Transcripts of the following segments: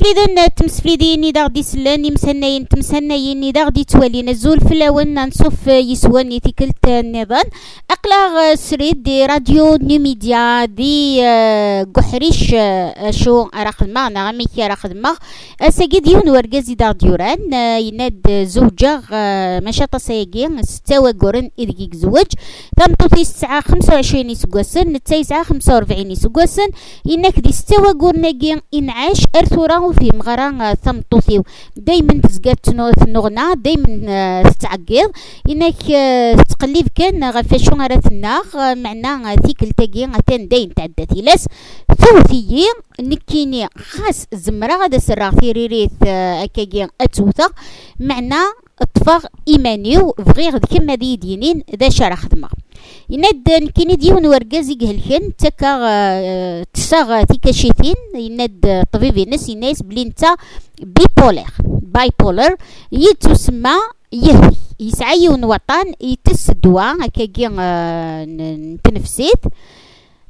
مسفليدن تمسفليدين إذا غدي سلان يمسناين تمسناين إذا غدي توالين الزول فلاون نصف يسواني تيكلت النظام. أقلا سريد دي راديو نيميديا دي قحريش شو أراخد ما نغمي كي أراخد ما أساقي ديون ورقازي دا ديوران يناد زوجة مشاطة سيقي ستة قرن إذكيك زوج تمطوثي الساعة خمسة وعشرين سقوسن نتاي ساعة خمسة وربعين سقوسن إنك دي ستة قرن إنعاش أرثورا في مغرا ثمطوثيو دايما تزقات تنغنا دايما تتعقيض إنك تقليب كان غفاشو غرثنا معنا ثيك التاقي غتان داين تعدى لاس ثوثيي نكيني خاص زمرا غدا سرا ثيريريث أكاقي أتوثا. معنا الطفاغ إيمانيو فغيغ كما دي دينين ذا شارع خدمة يناد نكيني ديون ورقاز يقهلكن تكا تساغ تيكاشيتين يناد طبيبي ناس يناس بلي نتا بيبولير بايبولر يتسمى يهوي يسعى يون وطن يتس دواء هكاكي نتنفسيت.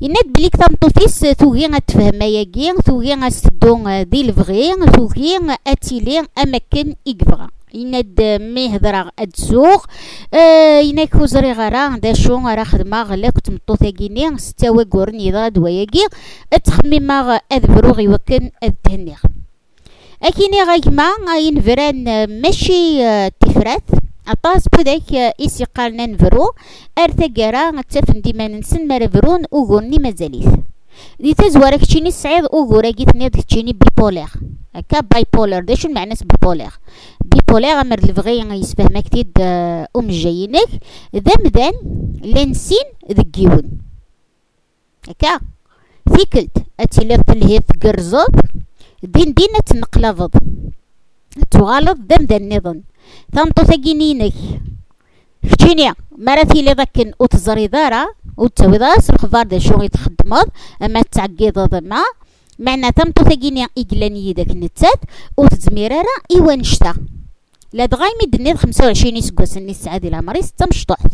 يناد بلي كتمطوفيس توغي غتفهم ياكي توغي غتسدو دي الفغي توغي أتيلي أماكن يكبغا يناد مي هضرا ادسوق آه يناك وزري غرا دا شو غرا خدمة غلا كنت مطوثاكيني ستا وقورن يضا دواياكي اتخميما اذبرو غيوكن ادهنيغ اكيني غايما ينفران ماشي آه تفرات. أطاس بذاك إيسي قالنا نفرو قرا تفن ديما نسن مرفرون أغورني مزاليث دي تزوارك تشيني سعيد أغورا جيت نيد تشيني بيبولير هكا باي بولر دا شو المعنى بيبولير بيبولير أمر الفغي يسفهم كتيد أم جايينك ذا مدان لنسين ذكيون. هكا؟ ثيكلت أتي لغت اللي تقرزض دين دين تنقلض تغالط ذا مدان نظن. ثانطو ثقينينك كتشيني مراتي لي ذاكن وتزري دارا وتسوي داس الخبار دا شو يتخدمض أما تعقيض ضما معنا ثانطو ثقيني إقلاني داك نتات وتزميرارا إيوا نشتا لا دغايمي دنيد خمسة وعشرين سكوس ني السعادي العمري ستة مشطوحت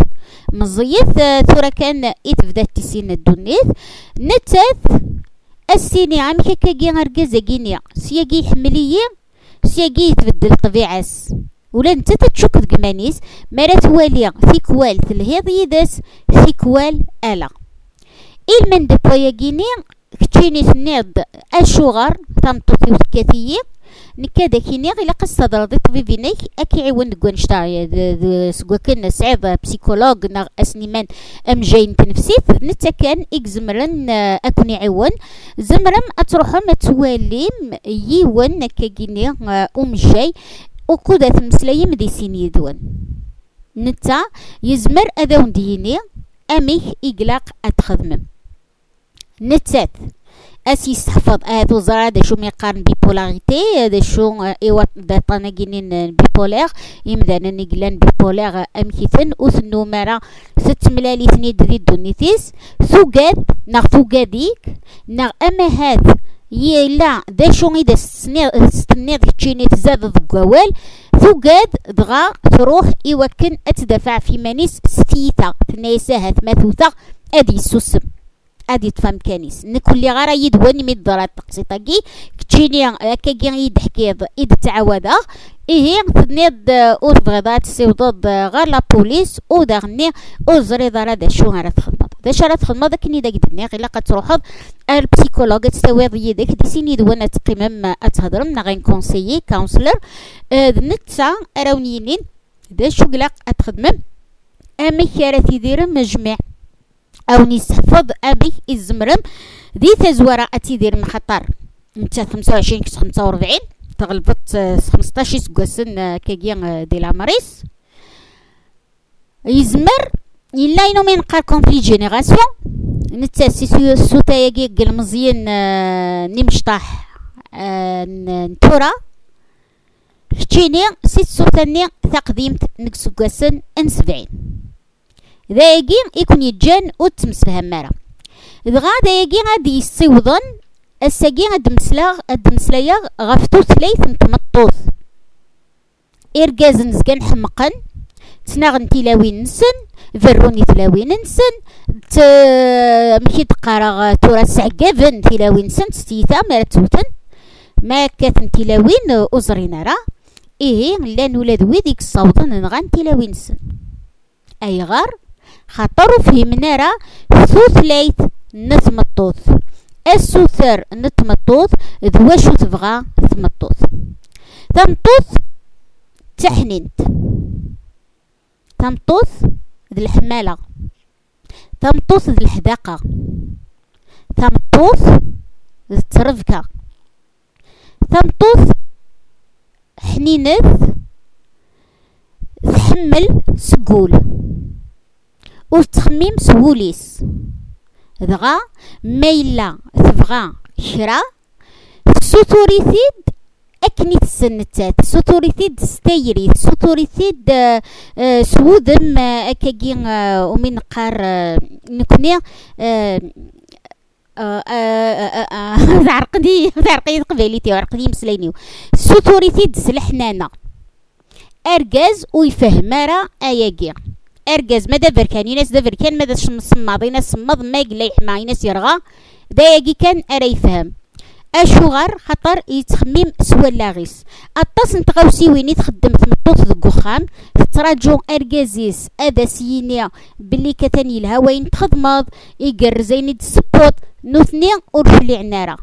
مزيث ثورا كان إتفدات تسين الدنيث نتات السيني عامي كاكي غرقازا كينيا سياقي حملية سياقي يتبدل طبيعس. ولا انت تتشك دقمانيس مرا توالي ثيكوال تلهيض يدس ثيكوال ألا. إلمن دبويا جيني كتشيني ثنيض الشغر تمطوثي وثكاثيي نكادا كيني غيلا قصة ضرضي طبيبينيك أكي عيون دقوان شتاعي سقوا كنا سعيد بسيكولوج نغ أسنيمان أم جاين تنفسيت. نتا كان اك زمرن أكوني عيون. زمرم اتروحو متواليم يوان نكا جيني أم جاي. وكودا تمسلاي مدي سيني دوان نتا يزمر أذاون ديني أميك إقلاق اتخدمم نتات اس يستحفظ هذا زرا دا شو ميقارن بيبولاريتي دا شو ايوا دا طناقينين بيبولار يمدانا نقلان بيبولار امكيثن وثنو مرا ست ملالي ثني دري دونيتيس ثوقاد نغ ثوقاديك نغ اما هذا يلا دا شو غيدا ستنيض كتشيني تزاد ضقوال ثوقاد دغا تروح إيوكن أتدفع في مانيس ستيتا تنايساها ثماثوثا أدي السوسم أدي تفهم كانيس نكل غارا يدواني مي الضرات تقسيطاكي كتشيني هكاكي يد حكيض يد تعاودا إيه تنيض أور بغيضات سيوضض غير لا بوليس أو داغني أو زري دارا دا شو غارا تخدمض دا شو غارا تخدمض كني دا قدني غير قد تروحض البسيكولوج تستويض يدك دي سيني دوانا تقيمم أتهضرم نغين كونسيي كونسلر نتا أراونينين دا شو قلاق أتخدمم أمي كارا تيدير مجمع. أو نستحفظ أبي الزمرم ذي تزورة اتيدير من خطر نتا 25 كس 45 تغلبت 15 سكواسن كاكيا دي لاماريس يزمر إلا ينو من قار كونفلي جينيراسيون نتا سي سوتا ياكي قل مزيان نمشطاح نتورا. كتشيني سيت سوتاني تقديمت نكسوكاسن أن سبعين. ذايقي يكون يجان وتمسفهم مارا دغا ذايقي غادي يصيوضن الساقي غاد مسلا غاد مسلايا غفتو ثلاث نتمطوث. إرقاز نزقان حمقن تناغن تلاوين نسن فروني تلاوين نسن ت مشي تقارا تورا سعقافن تلاوين نسن ستيتا مارا توتن. ما كاتن تلاوين أزرين راه إيه لأن ولاد ويديك الصوتن نغان تلاوين سن أي غار؟ خاطر فهمنا راه ثوثليت نتمطوث السوثر نتمطوث ذواشو تبغى تمطوث تمطوث تحنينت تمطوث ذي الحمالة. تمطوث ذي الحداقة تمطوث ذي الترفكة. تمطوث حنينث تحمل سقول. وتخميم سهوليس. دغا ميلا تبغى كرا سوتوريثيد أكني تسنتات سوتوريثيد ستيري سوتوريثيد آه، آه، سودم آه، أكاكي ومن قار نكني عرقدي عرقدي قباليتي عرقدي مسلينيو. سوتوريثيد سلحنانا أرجاز ويفهم راه أياكي. ارجاز ماذا بركان يناس دا بركان ماذا شمصماض يناس صمض ما يقلا يحمى يناس يرغى. داياكي كان ارا يفهم أشوغر خطر يتخمم سوا لاغيس أطاس نتغاوسي وين تخدم تمطوط ذك وخام تراجو ارجازيس ادا سينيا بلي كتاني لها وين تخدمض يقر زيني تسبوط نوثني ورفلي عنارة.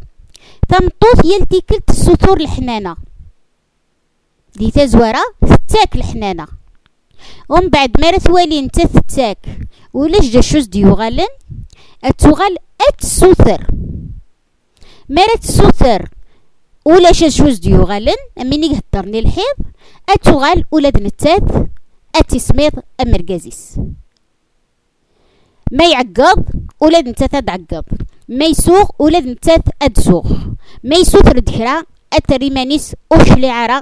تمطوط يلتي كلت السطور الحنانة. دي تزوارة تاك الحنانة ومن بعد ما ثوالي انت تتاك ولاش دا شوز ديوغالن اتوغال اتسوثر ما تسوثر ولا شوز ديوغالن اميني هدرني الحيض. اتوغال ولاد نتات اتسميض امرقازيس ما يعقض ولاد نتات ادعقض ما يسوق ولاد نتات ادسوق ما يسوثر دكرا اتريمانيس اوشلي عرا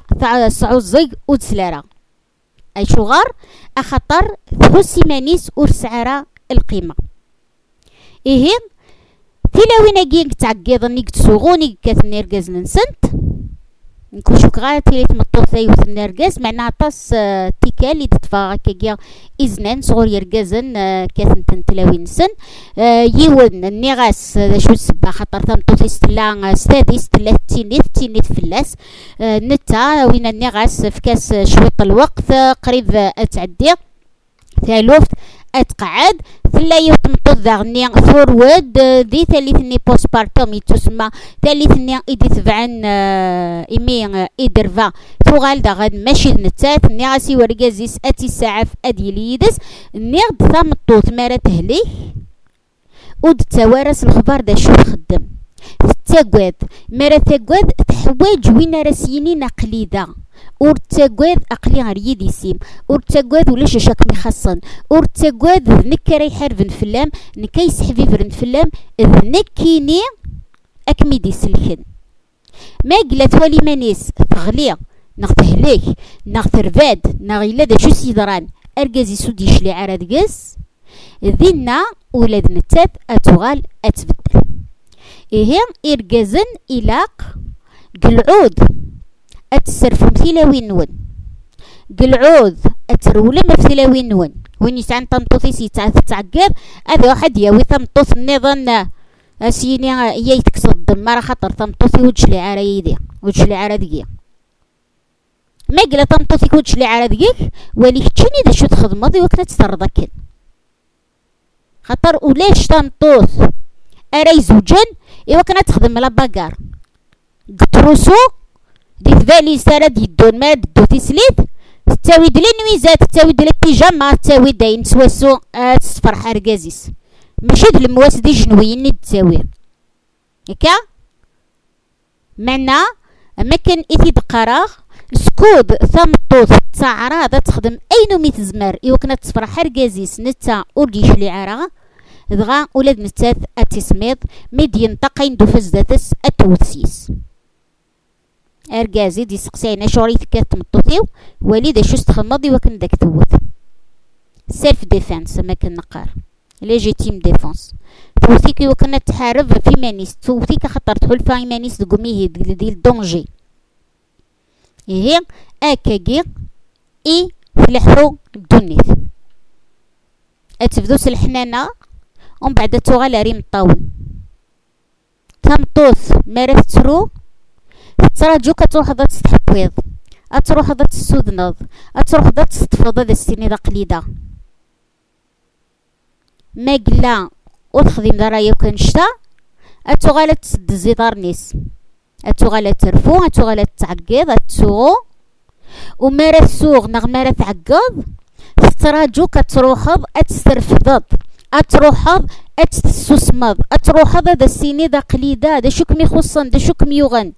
صعو الزيق ودسلارا أي شغار أخطر ثوسي مانيس ورسعرا القيمة. إيه تلاوين أجيك تعقيض تسوغوني كاثنير رقاز نسنت شكرا تيلي تمطو ثايوث النرقاز معنا طاس آه، تيكال اللي تتفاغا كيا إزنان صغور يرقازن آه، كاثن تنتلاوين سن آه، يون النغاس شو السبا خاطر تمطو تيستلا ستاديس تلا تينيت تينيت فلاس نتا وين النغاس فكاس شويط الوقت قريب تعدي ثالوفت أتقعد. ثلا يتمطو ذاغني فورود دي ثالثني بوست بارتوم يتسمى ثالثني ايدي تبعن إيمي ايدرفا توغال داغد ماشي نتات ني غاسي ورقازيس أتي ساعة في أدي ليدس. ني غد ثامطو ثمارة تهليه ود توارس الخبار دا شو خدم تتاقواد. مرا تاقواد تحواج وين راسيني ور تاقواد أقلي غير يديسيم ور تاقواد ولا شاك مخصن. ور تاقواد نكا يحارب فلام نكا يسحبي فرن فلام نكيني أكمي دي سلكن ما قلا توالي مانيس تغلي نغ تهليك نغ ترفاد نغ إلا دا شو سيدران. أرقازي سودي شلي عراد قاس ذينا ولاد نتات أتوغال أتبدل. إيه إرقازن إلاق قلعود. أتسرفم ثلاوين نون قلعوذ أترولم في ثلاوين نون وين يسعن تنطوثي سيتعث تعقب هذا واحد ياوي تنطوث النظام أسيني يا الدم مرة خطر تنطوثي وجه لي عرا يدي وجه لي عرا دقيق. ما قلا تنطوثي وجه لي عرا دقيق؟ ولي كتشيني دا شو تخدمضي وكنا تسترضكن خطر ولاش تنطوث؟ أراي زوجان؟ إيوا كنا تخدم لا باقار قطروسو دي ثفالي سارة دي الدون ما دو تسليت تساوي دلي نويزات تساوي دلي بيجاما تساوي داين سواسو تسفرح رقازيس ماشي د المواس دي جنويين ني تساوي هكا معنا مكان إثي دقراغ سكود ثمطوط تعراض تخدم أي نومي تزمر إيوكنا تسفرح رقازيس نتا أوليش لي عراغ دغا ولاد نتات أتسميض ميدين تقين دو فزدتس أتوثيس ارجازي دي سقسينا شوري تكات تمطوطيو والي شو استخمضي وكن داك توت. سيلف ديفنس ما كنقار. ليجيتيم ديفونس توثيك وكنا تحارب في مانيس توثيك خطر تحل في مانيس دقوميه ديال الدونجي. هي أكاكي إي فلحرو الدنيت أتفدوس الحنانة ومن بعد توغال ريم الطاون تمطوث مرث ترو تراجو كتروح ذا تستحبيض أتروح ذا تسودنض أتروح ذا تستفض ذا السيني ذا قليدة. ما قلا وتخدم ذا رايو كنشتا اتوغالا تسد الزيدار نيس. ترفو. اتوغالا تعقيض اتوغو ومارا تسوغ نغ مارا تعقض تراجو كتروحض اتسترفضض اتروحض اتستسمض اتروحض هذا السيني ذا قليدة. ذا شوك ميخصن ذا شوك ميوغن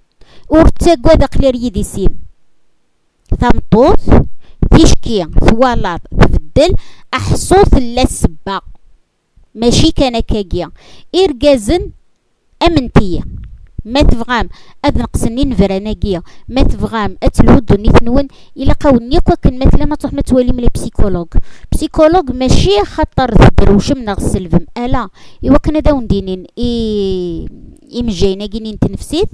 ورتاقوا ذا قلير يدي سيم ثمطوط تشكي ثوالات تبدل احصوث السبا ماشي كان كاكيا إرجازن أمنتية ما تفغام أذ نقصني نفراناكيا ما تفغام أتلود نيثنون إلا قاوني كن مثلا ما تروح ما توالي من بسيكولوج بسيكولوج ماشي خطر تدروش من السلفم ألا إوا كنا داون دينين إي إمجينا كينين تنفسيت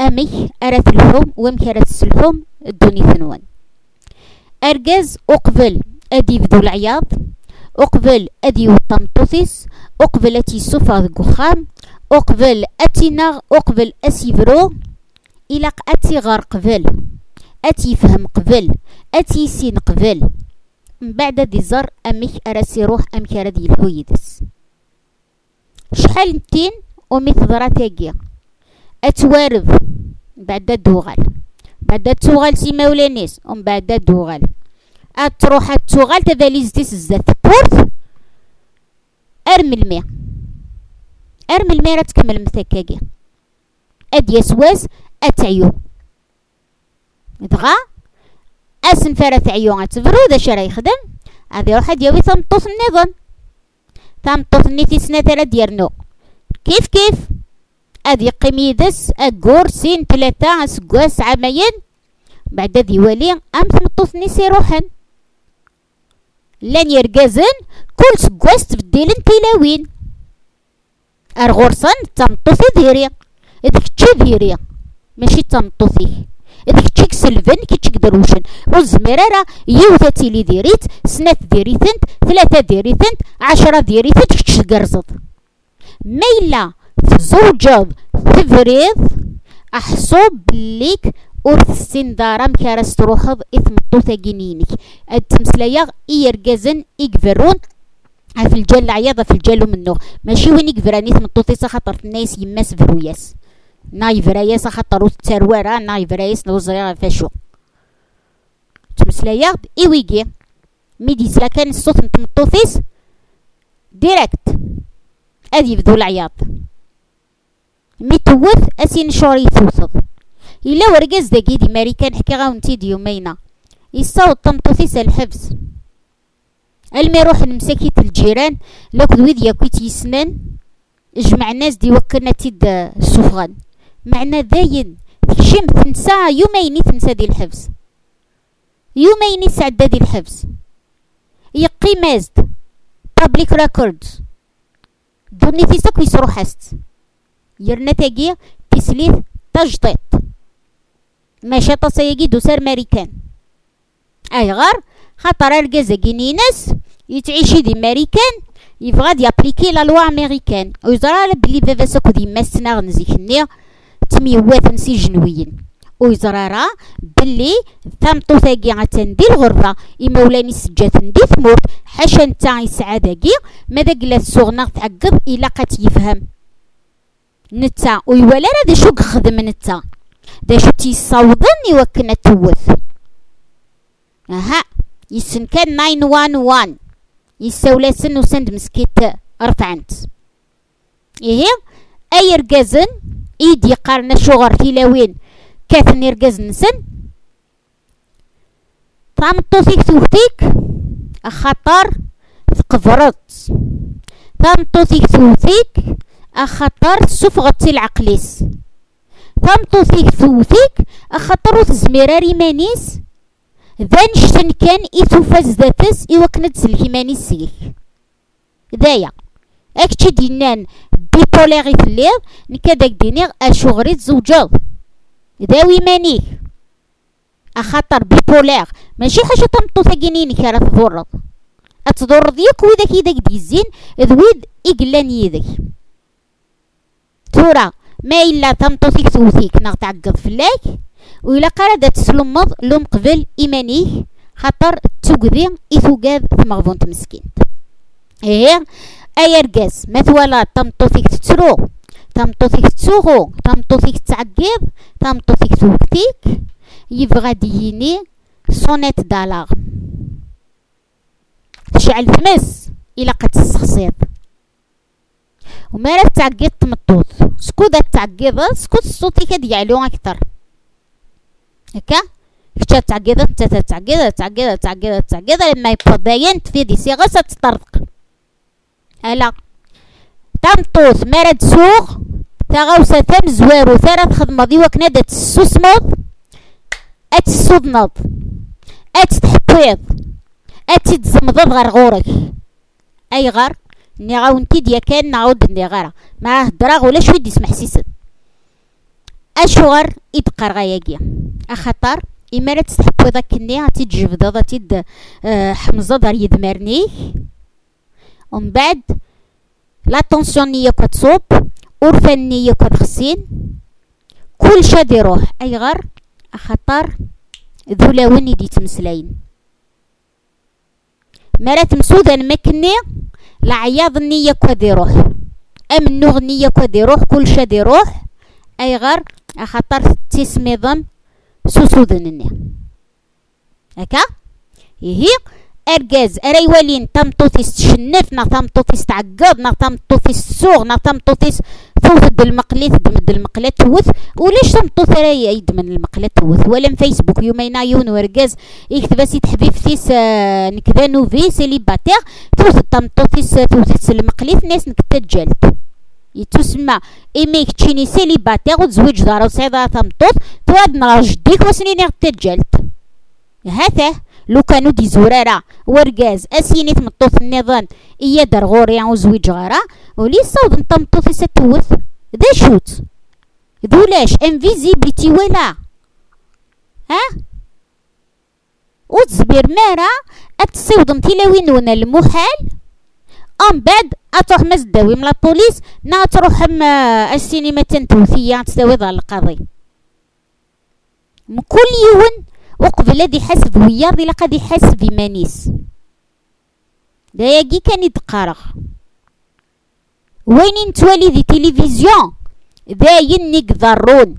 أمي أرات الحوم ومك أرات السلحوم الدوني ثنون أرجاز أقبل أدي بذو العياض أقبل أدي وطمطوثيس أقبل أتي صفا قخام أقبل أتي نغ أقبل أسيفرو إلى أتي غار قبل أتي فهم قبل أتي سين قبل. من بعد دي زر أميك أرسي روح أمك أردي الحويدس شحال نتين ومث ضراتاقيا أتوارب بعد الدوغال. بعد التوغال سي مولانيس ومن بعد الدوغال. أتروح التوغال تفاليزتيس الزات بورت أرمي الماء. أرمي الماء راه تكمل مثكاكي أد يسواس أتعيو. دغا أسن فرا عيو أتفرو ذا شرا يخدم. هذا يروح دياوي ثمطوط النظام. ثمطوط نيتي سنة ثلاث ديرنو. كيف كيف؟ أدي قميدس أقور سين ثلاثة أسقواس عامين بعد ذي ولي أم ثمطوط نيسي روحن. لأن يرقزن كل سقواس تبديلن تلاوين أرغورسان تمطوثي ذيري. إذا كتشي ذيري. ماشي تمطوثي إذا كتشيك سلفن كتشيك دروشن. والزميرة يوثا تيلي ديريت سنات ديريتنت ثلاثة ديريتنت عشرة ديريتنت كتش تزوجض تفريض أحسوب بليك ورث دارا مكارس تروحض إثم الطوثة جنينك التمسلايا إيرجازن إكفرون في الجل عياضة في الجل منو. ماشي وين يكفراني ثم الطوثي خاطر الناس يماس فروياس. ناي فراياس خاطر التروارا ناي فراياس نوزريا فاشو. تمسلايا إيويجي ميديس لا كان الصوت نتمطوثيس ديريكت. أدي بدو العياط ميتوث أسين شوري ثوثض إلا ورقز داكي دي ماريكان حكي غاونتي دي يومينا يصاوب طمطوثيس الحبس ألمي روح نمسكيت الجيران لوك ويد ياكويت يسنان. جمع الناس دي وكرنا تيد السفغان معنى ذاين تكشم تنسى يومين تنسى دي الحبس يومين سعدة دي الحبس يقي مازد بابليك ريكوردز دوني تيساك ويسرو حست يرنا تسليث تجطيط ماشي تصيقي دوسار ماريكان اي غار خاطر الكازا كينيناس يتعيشي دي ماريكان يبغى يابليكي لا لوا امريكان ويزرى بلي بابا ساكو دي ماسنا غنزيكني تميوات نسي جنويين ويزرى راه بلي ثامطو ثاقي غتندي الغربة إما ولاني سجات ندي ثمورت حاشا نتا يسعى داقي ماذا قلا السوغنا تعقب إلا قات يفهم نتا. ويولا راه دا شو خدم نتا. دا شو تيصاوضن يوكنا توث. أها. يسن كان 911 يساولا سن وسند مسكيت رفعنت إيه. أي رقازن؟ إيدي قارنا شغر تلاوين كاثن يرقز نسن. طامطوثيك توثيك. أخطر تقفرت طامطوثيك توثيك. أخطر سفغت العقليس. طامطوثيك توثيك أخطر تزميراري مانيس ذا نشتن كان إثوفاز ذاتس إوكنا تسلكي سيك ذايا أكتش دينان بيبوليغي في الليل نكاداك دينيغ أشغري تزوجاض ذاوي مانيك أخاطر بيبوليغ ماشي حاجة تمطو ثقينيني كارا تضرض أتضرض يك وذاك يدك ديزين ذويد إقلان يدك تورا ما إلا تمطوثيك توثيك نغ تعقض فلاك. وإلا قرادة تسلمض لوم قبل إيمانيه خاطر تسوقذي إثوقاذ ثمغبون تمسكين إيه أي رقاس ما توالا تمطوثيك تتسرو تمطوثيك تسوغو تمطوثيك تعقيض تمطوثيك توكتيك يبغى ديني سونيت دالاغ تشعل تمس إلا قد تستخصيض وما راه تعقيض تمطوط. سكو دا تعقيض سكو الصوتي كد يعلو أكثر هكا؟ كتا تعقيض انت تعقيض تعقيض تعقيض تعقيض لما يبضاين تفيدي صيغة ستطرق ألا. تمطوط. ما راه تسوق؟ تغوسة تم زوارو ثلاث تخدم ذي وكنا دا تسوسمض أتسودنض أتتحبيض أتتزمضض غير غورك. أي غار؟ ني غاونتي ديا كان نعاود ني غارة ما هدرا ولا شوي دي سمح سيسن أشوار إدقار غاياكيا أخطر إما تستحبو ذاك الني غاتي تجبد غاتي تد أه حمزة دار يدمرنيه ومن بعد لا طونسيون نية كتصوب أورفان نية كتخسين كل شا ديروح أي غار أخطر ذولاون يدي تمسلاين مرات مسودا مكني العياض النية كودي روح. أم النوغ النية كودي روح كل شا دي روح. أي غار أخطر تسمي ضم سوسودن النية هكا هي أرجاز أريوالين تمطوثيس تشنف نا تمطوثيس تعقد نا تمطوثيس تسوغ نا تمطوثيس توث المقليث دمد المقلة توث. وليش تمطوث راي يد من المقلة توث؟ ولا فيسبوك يومينا يون ورقاز يكتب سي تحبيب فيس آه نكذا نوفي سيليباتير توث تمطوثيس توث المقليث ناس نكتجلت يتسمى إيميك تشيني سيليباتير وتزوج دار وصيدا تمطوث تواد نراجديك وسنين تجلت. هذا لو كانوا دي زورارا. ورقاز أسيني تمطوث النظام. إيا درغوريا وزويج غارا ولي صوت نطمطوث ستوث ذا شوت. دولاش انفيزيبليتي ولا. ها؟ وتزبير مارا. اتسيوض متيلاوين ونا المحال. أم بعد أتروح مزداوي من البوليس نا تروح السينما تنتوثيا تساوي القاضي. كل يوم وقبل هذه حسب وياض إلا قد يحسب إيمانيس داياكي كان يدقارغ وين نتوالي ذي تلفزيون؟ داين نقدرون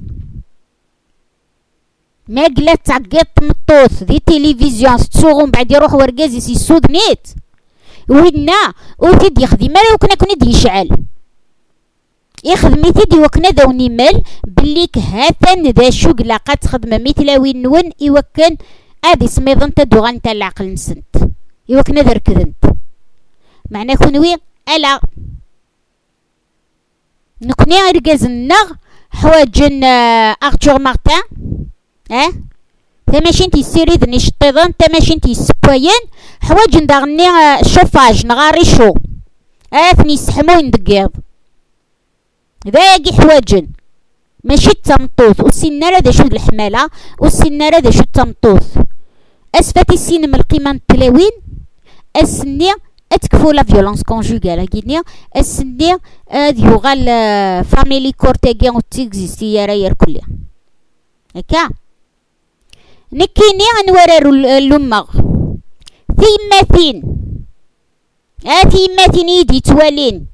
ما قلت تعقيط مطوث ذي تلفزيون؟ ستسوغون بعد يروح ورقازي سي سود نيت وينا وتد يخدم مالا وكنا كنا يشعل. يخدم تيدي وكنا ذا مال بليك هاتن ذا شوق لاقا تخدم وين نون يوكن آدي سميضن تدو غانتا العقل نسنت يوكن ذا ركدنت معنى كنوي ألا. نكوني ارقاز النغ حواجن أرتور مارتان آه تماشين تي سيري ذني شطيضان تماشين تي سبوين حواجن داغني شوفاج نغاري شو. اثني سحموين دقيض ذاقي حواجن ماشي التمطوط والسنارة ذا شو الحمالة والسنارة ذا شو التمطوط. اسفاتي السين من القيمة التلاوين السني أتكفو لا فيولونس كونجوغال كينيا السني يغال فاميلي كورتيغي أو تيكزيستي يا راير كلها هكا. نكيني انورر اللمغ ثيماتين آه ثيماتين يدي توالين.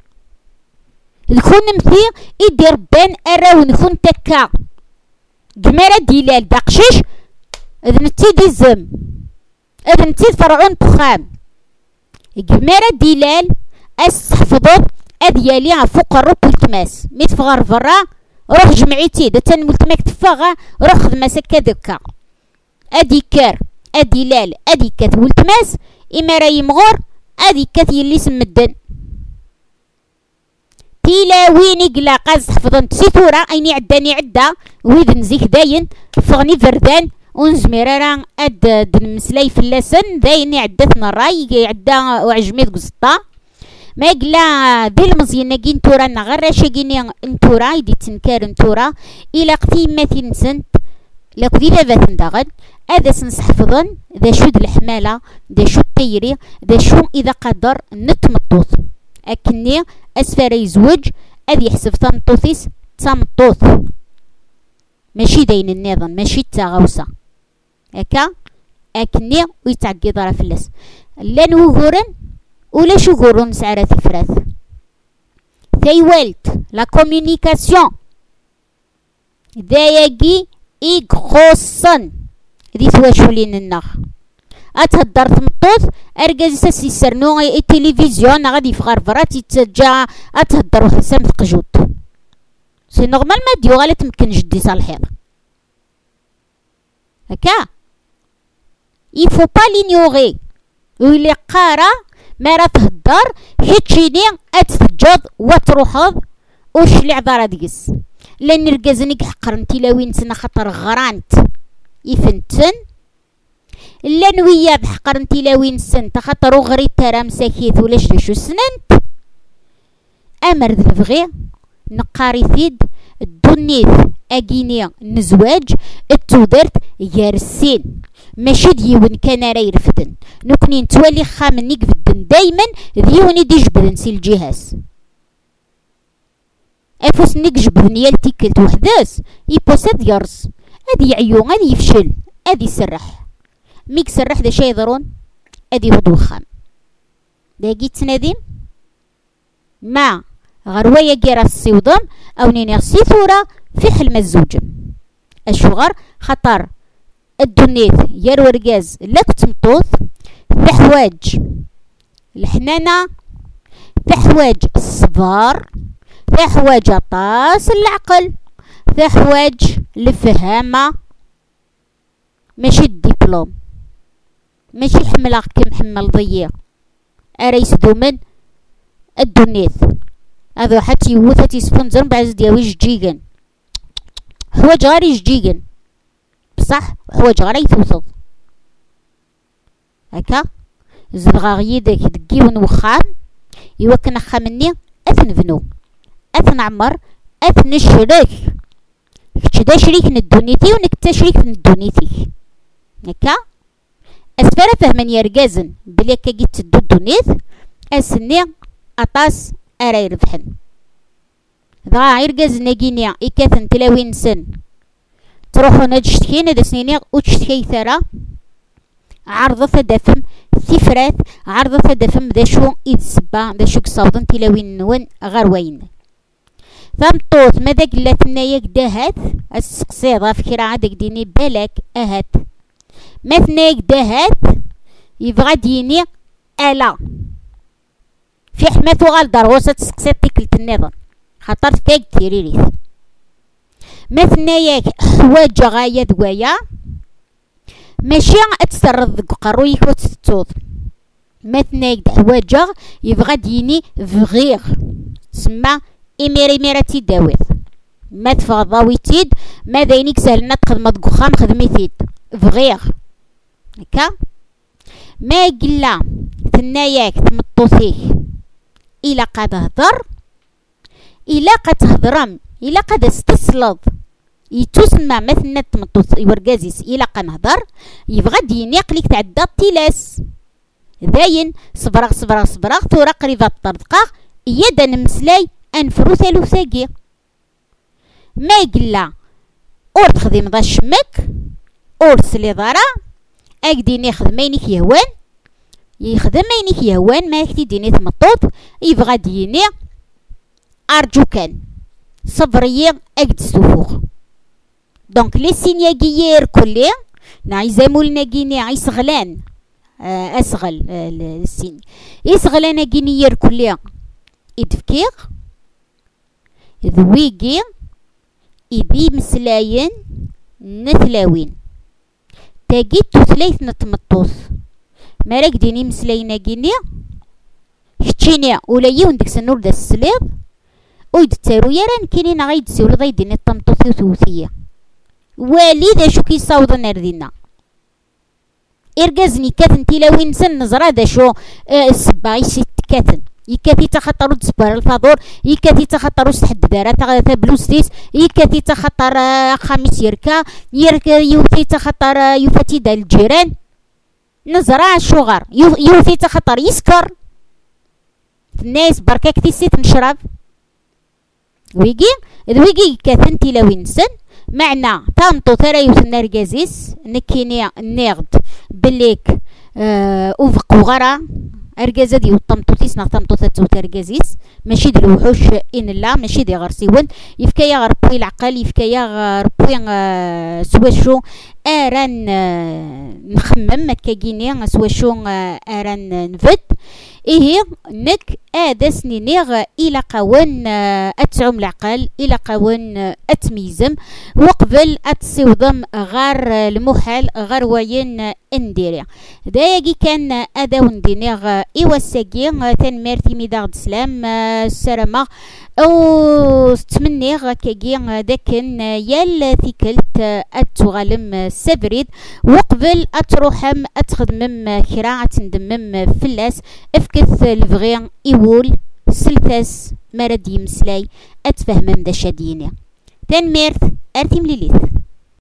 لكون مثي إدي ربان أراو نكون تكا جمارة ديلال داقشيش إذ نتي دي زم. إذ نتي فرعون بخام. جمارة ديلال أس حفظو أديالي فوق الروب والتماس ميت فغار فرا روح جمعيتي. دا تان ملتماك تفاغا روح خدمة كذكا أدي كار أدي لال أدي كات ولتماس إما راي مغور أدي كات يلي سمدن. تيلا وين يقلا قاز حفظن سيتورا ايني عداني عدا ويد نزيك داين فغني فردان ونزمير راه أد دنمسلاي فلاسن داين عدتنا الراي عدا وعجميت قسطا ما قلا ذي المزينة كين تورا نغرا شاقيني انتورا يدي تنكار انتورا. إلى قتي ماتي نسنت لك ذي لابات ندغن هذا سنسحفظن ذا شود الحمالة ذا شو التيري ذا شو إذا قدر نتمطوط أكني أسفر يزوج أذ يحسب ثمطوثيس تمطوط ماشي داين النظام ماشي التغوصة هكا؟ أكني ويتعقد راه فلاس. لا نوغورن ولا شوغورون سعرا تفراث تايوالت لا كومونيكاسيون داياكي إيكغوصن دي تواشولين النخ أتهدر تمطوط ارجاز ساس يسرنو التلفزيون غادي يفغر فرات يتجا اتهدر وحسام تقجوط سي نورمال ما ديو غالا تمكن جدي صالحيض هكا. يفو با لينيوغي ويلي قارا ما راه تهدر هيتشيني أتسجد وتروحض. وش اللي عذارا ديس لأن ركازني حقرن تلاوين سنا خطر غرانت. يفنتن لأن ويا بحقرن تلاوين سن تخطر غري ترى مساكيت ولا شو سننت؟ أمر ذبغي نقاري ثيد الدنيث اجيني نزواج التودرت يارسين. ماشي ديون كان راه يرفدن. نكوني نتوالي خامني قفدن دايما ديوني دي جبدن سي الجهاز. أفوس نيك جبدن يال تيكلت وحداس يبوساد يرز. ادي يعيو يفشل ادي يسرح. ميك سرح دا شي يضرون؟ أدي يهد وخام داكي تنادين؟ ما. غروايا كيرا السيوضم أو نيني السيثورة في حلم الزوج الشغر خطر. الدنيت يا الورقاز لا كتمطوط تحواج الحنانة. تحواج الصبر تحواج طاس العقل. تحواج الفهامة. ماشي الدبلوم. ماشي حمل كي محمل ضيق أريس دومن الدنيت هذا حتى يوثا تيسبونزر بعد دياوي جيجن. حواج غاري جيجن. بصح حوايج غير يثوثض هكا؟ زدغا غيدك دقيون وخام يوكن خامني أثن بنو أثن عمر أثن الشريك. كتش دا شريك ندونيتي ونك تا شريك ندونيتي هكا؟ اسفارا فهمن يرقازن بلي كا جيت تدو دونيت أسني أطاس ارا يربحن ضاع يرقز ناقيني إكاثن تلاوين سن. تروحو نجشتكين هذا سنيني وتشتكي ثرا عرضة دفم ثفرات عرضة دفم ذا شو إذ سبا ذا شو كصوضن تلاوين نون غروين فمطوط ماذا قلت نايك دهات السقسيضة فكرة عادك ديني بالك أهات. مثنايك دهات يبغى ديني ألا. في حماثو غالدار وسط سقسيط تيكلت النظام خاطر فيك تيريريث. مثناياك حوايج غاية دوايا ماشي أتسرد ذك قرويك وتستوض مثنايك حوايج يبغى ديني فغيغ سما إميري ميرا تيداويث. ما تفضاويتيد ما داينيك سهلنا تخدم دقخام خدميتيد فغيغ. هكا ما قلا ثناياك تمطوثيك إلا قد هضر إلا قد تهضرم إلا قد استسلط يتسمى مثلا تمطوط ورقازيس إلا قنهضر يبغى ديني قليك تعدى التلاس. داين صبرغ صبرغ صبرغ ثورة قريبة الطردقة يدا نمسلاي أنفرو ثالو ثاقي ما يقلا اور تخدم ذا الشمك اور سلي ضرا اكديني خدمينك يهوان يخدم مينيك يهوان ما يكتي ديني تمطوط يبغى ديني أرجو كان. صبرية أجد سوفوخ دونك لي سينياكيير كلي ناعي زامولنا كيني عي سغلان. آه أسغل آه السين يسغلان كينيير كلي. إدفكيغ ذويقي إذي مسلاين نثلاوين. تاقيت تثليث نتمطوث مالك ديني مسلاينا كيني كتشيني ولا يون ديك سنور دا السليض ويد تارو يران كينينا غايد سيول ضيدين الطمطوثي وثوثية والي ذا شو كيصاوض نردينا إرقازني كاتن تلاوين سن نزرا ذا شو آه السبا يسيت كاتن يكاتي تخطر تسبر الفاضور يكاتي تخطر تحد دارا تا بلوستيس يكاتي تخطر آه خامس يركا يركا يوثي تخطر آه يفتي دا الجيران. نزرع الشغر يوثي تخطر يسكر. الناس بركاك تيسيت نشرب ويجي ذويجي كاثن تلاوين سن معنى تامطو ترى يوثنا رجازيس نكيني النغد بليك آه وفق وغرا ارجازا دي وطمطو تيسنا طمطو تاتو ترجازيس ماشي دي الوحوش إن لا ماشي دي غرسيون يفكايا غربوي العقل يفكايا غربوي آه سواشو. أران آه نخمم كاكيني سواشو آه أران نفد. إيه نك آدس نيغ إلى قوان آه، أتعم العقل إلى قوان آه، أتميزم. وقبل أتصوضم غار المحال غار وين أنديري. دايقي كان أدا وندينيغ إيوا الساقي تنميرتي ميداغ سلام آه، السلامة أو تمنيغ كاكي داكن يال ثيكلت اتغالم سفريد وقبل أتروحم أتخدمم كرا اتندمم فلاس. أفكث الفغي يقول سلتاس مرد يمسلاي اتفهمم دا شاديني. تنميرت ارتي مليليث.